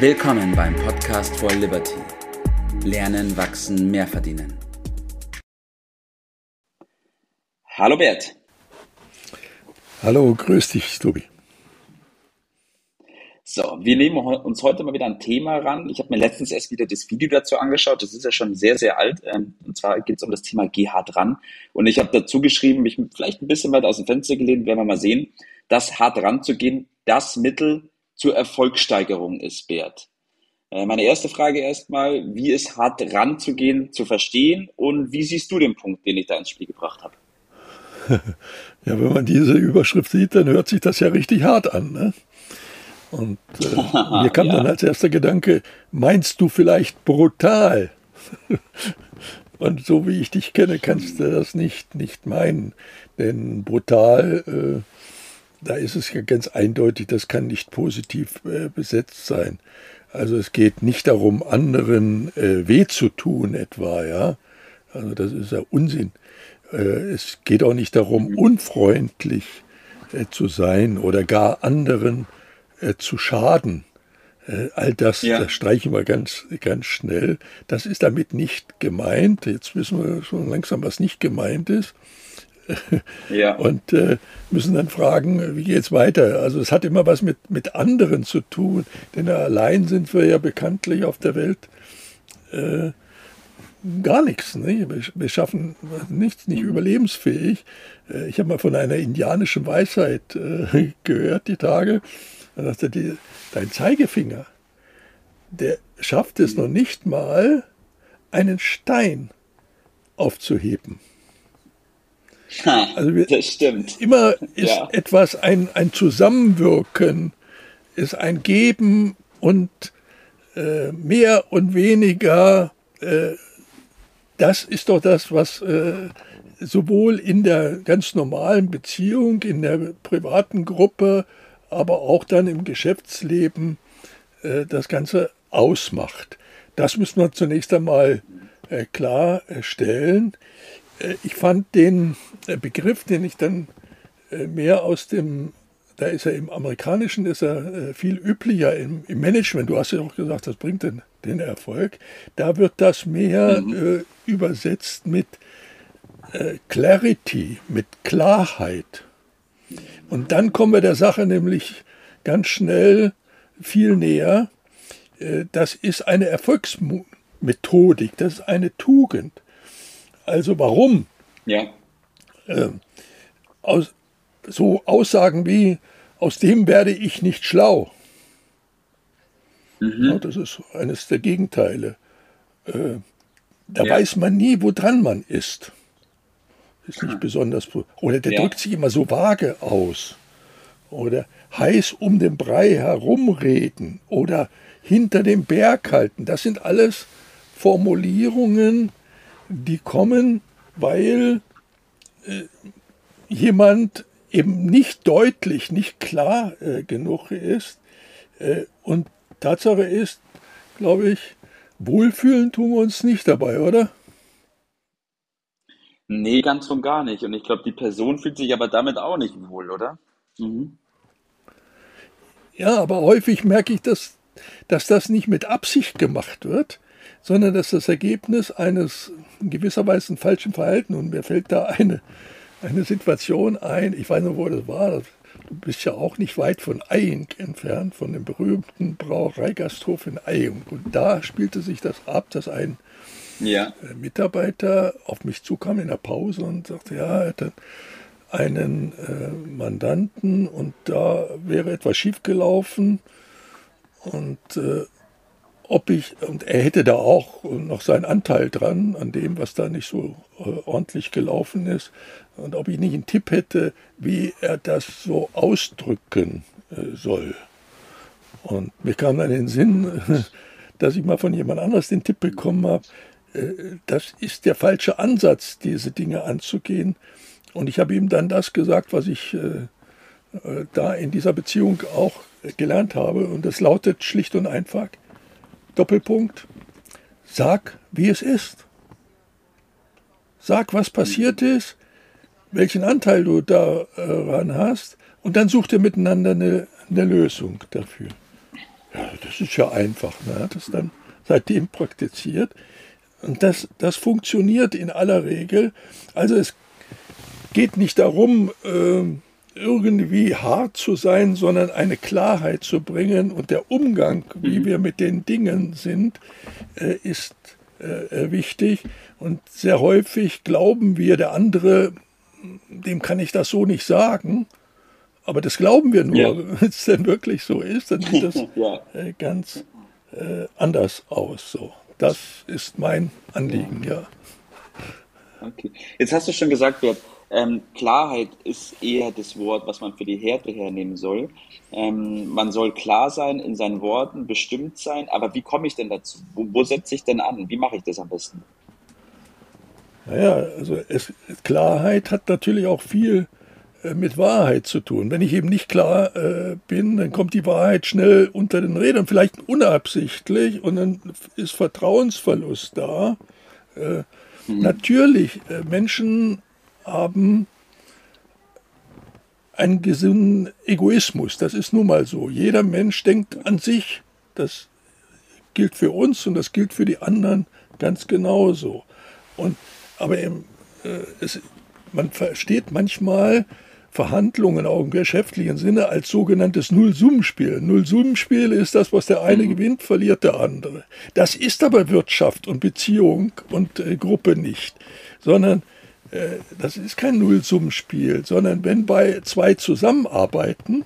Willkommen beim Podcast for Liberty. Lernen, wachsen, mehr verdienen. Hallo Bert. Hallo, grüß dich, Tobi. So, wir nehmen uns heute mal wieder ein Thema ran. Ich habe mir letztens erst wieder das Video dazu angeschaut. Das ist ja schon sehr, sehr alt. Ähm, und zwar geht es um das Thema Geh hart ran. Und ich habe dazu geschrieben, mich vielleicht ein bisschen weiter aus dem Fenster gelehnt, werden wir mal sehen, dass hart ranzugehen das Mittel zur Erfolgssteigerung ist, Bert. Äh, meine erste Frage erstmal, wie ist hart ranzugehen zu verstehen und wie siehst du den Punkt, den ich da ins Spiel gebracht habe? Ja, wenn man diese Überschrift sieht, dann hört sich das ja richtig hart an. Ne? Und äh, mir kam ja. dann als erster Gedanke, meinst du vielleicht brutal? Und so wie ich dich kenne, kannst du das nicht, nicht meinen. Denn brutal, äh, da ist es ja ganz eindeutig, das kann nicht positiv äh, besetzt sein. Also es geht nicht darum, anderen äh, weh zu tun etwa, ja. Also das ist ja Unsinn. Äh, es geht auch nicht darum, mhm. unfreundlich äh, zu sein oder gar anderen äh, zu schaden. Äh, all das, ja. das streichen wir ganz, ganz schnell. Das ist damit nicht gemeint. Jetzt wissen wir schon langsam, was nicht gemeint ist. Ja. Und äh, müssen dann fragen, wie geht es weiter? Also es hat immer was mit, mit anderen zu tun, denn allein sind wir ja bekanntlich auf der Welt äh, gar nichts. Ne? Wir, schaffen nichts, nicht mhm. überlebensfähig. Äh, ich habe mal von einer indianischen Weisheit äh, gehört, die Tage. Dann sagte die, dein Zeigefinger, der schafft es noch nicht mal, einen Stein aufzuheben. Ha, also wir, das stimmt. Immer ist ja. etwas ein, ein Zusammenwirken, ist ein Geben und äh, mehr und weniger. Äh, das ist doch das, was äh, sowohl in der ganz normalen Beziehung, in der privaten Gruppe, aber auch dann im Geschäftsleben äh, das Ganze ausmacht. Das müssen wir zunächst einmal äh, klarstellen. Äh, ich fand den äh, Begriff, den ich dann äh, mehr aus dem, da ist er im Amerikanischen, ist er äh, viel üblicher im, im, Management. Du hast ja auch gesagt, das bringt den, den Erfolg. Da wird das mehr mhm. übersetzt mit Clarity, mit Klarheit. Und dann kommen wir der Sache nämlich ganz schnell viel näher. Äh, das ist eine Erfolgsmethodik, das ist eine Tugend. Also warum? Ja. Äh, aus, so Aussagen wie, aus dem werde ich nicht schlau. Mhm. Ja, das ist eines der Gegenteile. Äh, da ja. weiß man nie, woran man ist ist nicht besonders. Oder der ja. drückt sich immer so vage aus. Oder heiß um den Brei herumreden. Oder hinter dem Berg halten. Das sind alles Formulierungen, die kommen, weil äh, jemand eben nicht deutlich, nicht klar äh, genug ist. Äh, und Tatsache ist, glaube ich, wohlfühlen tun wir uns nicht dabei, oder? Nee, ganz und gar nicht. Und ich glaube, die Person fühlt sich aber damit auch nicht wohl, oder? Mhm. Ja, aber häufig merke ich, dass, dass das nicht mit Absicht gemacht wird, sondern dass das Ergebnis eines in gewisser Weise falschen Verhaltens, und mir fällt da eine, eine Situation ein, ich weiß nicht, wo das war, du bist ja auch nicht weit von Eying entfernt, von dem berühmten Brauereigasthof in Eying. Und da spielte sich das ab, dass ein ja. Äh, Mitarbeiter auf mich zukam in der Pause und sagte, ja, er hätte einen äh, Mandanten und da wäre etwas schiefgelaufen und äh, ob ich, und er hätte da auch noch seinen Anteil dran, an dem, was da nicht so äh, ordentlich gelaufen ist, und ob ich nicht einen Tipp hätte, wie er das so ausdrücken äh, soll. Und mir kam dann in den Sinn, dass ich mal von jemand anderes den Tipp bekommen habe, äh, das ist der falsche Ansatz, diese Dinge anzugehen. Und ich habe ihm dann das gesagt, was ich äh, äh, da in dieser Beziehung auch gelernt habe. Und das lautet schlicht und einfach, Doppelpunkt, sag, wie es ist. Sag, was passiert ist, welchen Anteil du daran hast und dann sucht ihr miteinander eine, eine Lösung dafür. Ja, das ist ja einfach. Ne? Hat das dann seitdem praktiziert. Und das, das funktioniert in aller Regel. Also es geht nicht darum, äh, irgendwie hart zu sein, sondern eine Klarheit zu bringen. Und der Umgang, wie mhm. wir mit den Dingen sind, äh, ist äh, wichtig. Und sehr häufig glauben wir, der andere, dem kann ich das so nicht sagen. Aber das glauben wir nur. Ja. Wenn es denn wirklich so ist, dann sieht das ja. äh, ganz äh, anders aus. So. Das ist mein Anliegen, ja. Okay. Jetzt hast du schon gesagt, Bert, ähm, Klarheit ist eher das Wort, was man für die Härte hernehmen soll. Ähm, man soll klar sein in seinen Worten, bestimmt sein, aber wie komme ich denn dazu? Wo, wo setze ich denn an? Wie mache ich das am besten? Naja, also es, Klarheit hat natürlich auch viel äh, mit Wahrheit zu tun. Wenn ich eben nicht klar äh, bin, dann kommt die Wahrheit schnell unter den Rädern, vielleicht unabsichtlich, und dann ist Vertrauensverlust da. Äh, mhm. Natürlich, äh, Menschen haben einen gesunden Egoismus. Das ist nun mal so. Jeder Mensch denkt an sich. Das gilt für uns und das gilt für die anderen ganz genauso. Und, aber im, äh, es, man versteht manchmal Verhandlungen auch im geschäftlichen Sinne als sogenanntes Nullsummenspiel. Nullsummenspiel ist das, was der eine mhm. gewinnt, verliert der andere. Das ist aber Wirtschaft und Beziehung und äh, Gruppe nicht, sondern das ist kein Nullsummenspiel, sondern wenn bei zwei zusammenarbeiten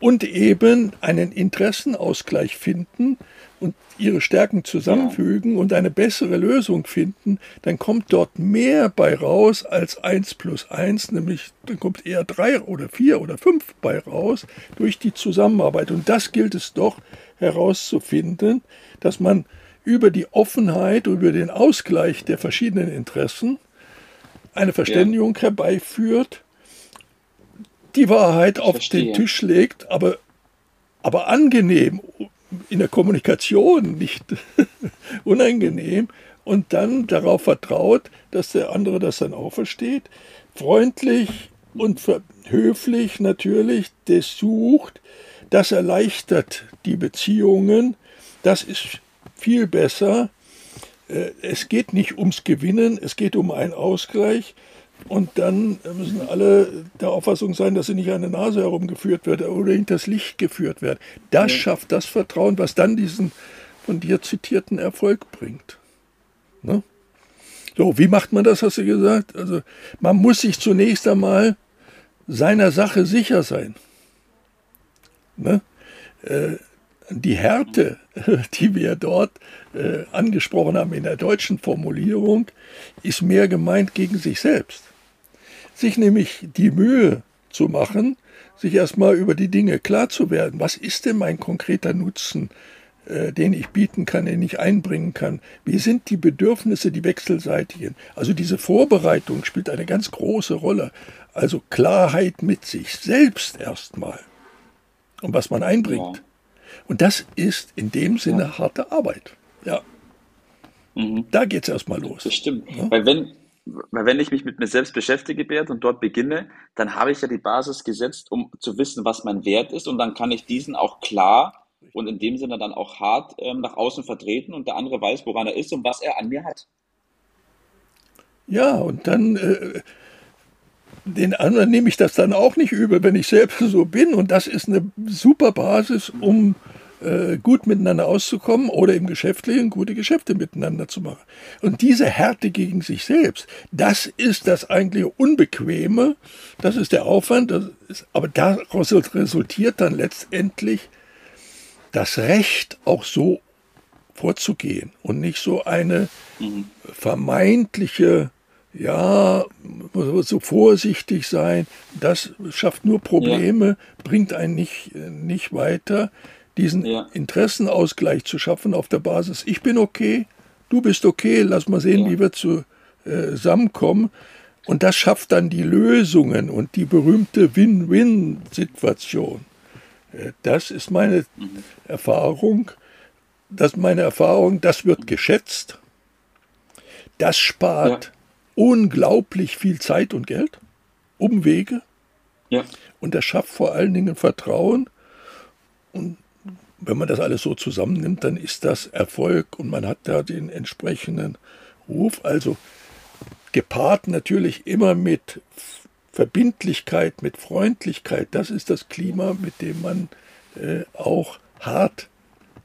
und eben einen Interessenausgleich finden und ihre Stärken zusammenfügen ja. und eine bessere Lösung finden, dann kommt dort mehr bei raus als 1 plus 1, nämlich dann kommt eher 3 oder 4 oder 5 bei raus durch die Zusammenarbeit. Und das gilt es doch herauszufinden, dass man über die Offenheit, über den Ausgleich der verschiedenen Interessen eine Verständigung ja. herbeiführt, die Wahrheit ich auf verstehe. den Tisch legt, aber, aber angenehm, in der Kommunikation nicht unangenehm und dann darauf vertraut, dass der andere das dann auch versteht, freundlich und höflich natürlich, das sucht, das erleichtert die Beziehungen, das ist viel besser, es geht nicht ums Gewinnen, es geht um einen Ausgleich. Und dann müssen alle der Auffassung sein, dass sie nicht an der Nase herumgeführt wird oder hinters Licht geführt werden. Das ja. schafft das Vertrauen, was dann diesen von dir zitierten Erfolg bringt. Ne? So, wie macht man das, hast du gesagt? Also, man muss sich zunächst einmal seiner Sache sicher sein. Ne? Äh, die Härte, die wir dort äh, angesprochen haben in der deutschen Formulierung, ist mehr gemeint gegen sich selbst. Sich nämlich die Mühe zu machen, sich erstmal über die Dinge klar zu werden. Was ist denn mein konkreter Nutzen, äh, den ich bieten kann, den ich einbringen kann? Wie sind die Bedürfnisse, die wechselseitigen? Also diese Vorbereitung spielt eine ganz große Rolle. Also Klarheit mit sich selbst erstmal. Und was man einbringt. Und das ist in dem Sinne ja. harte Arbeit. Ja. Mhm. Da geht es erstmal los. Das stimmt. Ja? Weil wenn, weil wenn ich mich mit mir selbst beschäftige, Bert, und dort beginne, dann habe ich ja die Basis gesetzt, um zu wissen, was mein Wert ist. Und dann kann ich diesen auch klar und in dem Sinne dann auch hart ähm, nach außen vertreten und der andere weiß, woran er ist und was er an mir hat. Ja, und dann äh, den anderen nehme ich das dann auch nicht übel, wenn ich selbst so bin. Und das ist eine super Basis, um äh, gut miteinander auszukommen oder im Geschäftlichen gute Geschäfte miteinander zu machen. Und diese Härte gegen sich selbst, das ist das eigentlich Unbequeme, das ist der Aufwand, ist, aber daraus resultiert dann letztendlich das Recht, auch so vorzugehen und nicht so eine mhm. vermeintliche ja, muss so vorsichtig sein, das schafft nur Probleme, ja. bringt einen nicht, nicht weiter, diesen ja. Interessenausgleich zu schaffen auf der Basis, ich bin okay, du bist okay, lass mal sehen, ja. wie wir äh, zusammenkommen. Und das schafft dann die Lösungen und die berühmte Win-Win-Situation. Äh, das ist meine mhm. Erfahrung. Das ist meine Erfahrung, das wird geschätzt. Das spart unglaublich viel Zeit und Geld, Umwege. Ja. Und das schafft vor allen Dingen Vertrauen. Und wenn man das alles so zusammennimmt, dann ist das Erfolg und man hat da den entsprechenden Ruf. Also gepaart natürlich immer mit Verbindlichkeit, mit Freundlichkeit. Das ist das Klima, mit dem man äh, auch hart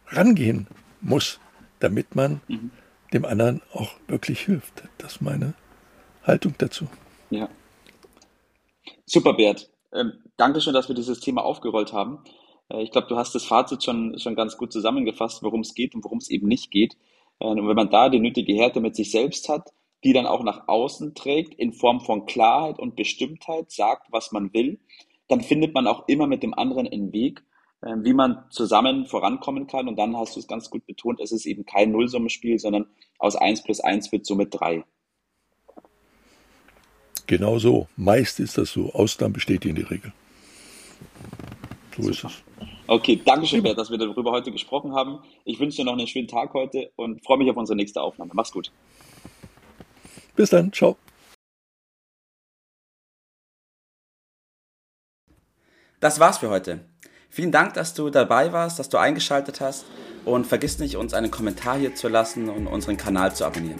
rangehen muss, damit man mhm. dem anderen auch wirklich hilft. Das ist meine Haltung dazu. Ja. Super, Bert. Ähm, Dankeschön, dass wir dieses Thema aufgerollt haben. Äh, ich glaube, du hast das Fazit schon, schon ganz gut zusammengefasst, worum es geht und worum es eben nicht geht. Äh, und wenn man da die nötige Härte mit sich selbst hat, die dann auch nach außen trägt, in Form von Klarheit und Bestimmtheit, sagt, was man will, dann findet man auch immer mit dem anderen einen Weg, äh, wie man zusammen vorankommen kann. Und dann hast du es ganz gut betont, es ist eben kein Nullsummenspiel, sondern aus 1 plus 1 wird somit 3. Genau so. Meist ist das so. Ausnahmen bestätigen die Regel. So Super. ist es. Okay, danke schön, Bert, dass wir darüber heute gesprochen haben. Ich wünsche dir noch einen schönen Tag heute und freue mich auf unsere nächste Aufnahme. Mach's gut. Bis dann. Ciao. Das war's für heute. Vielen Dank, dass du dabei warst, dass du eingeschaltet hast und vergiss nicht, uns einen Kommentar hier zu lassen und unseren Kanal zu abonnieren.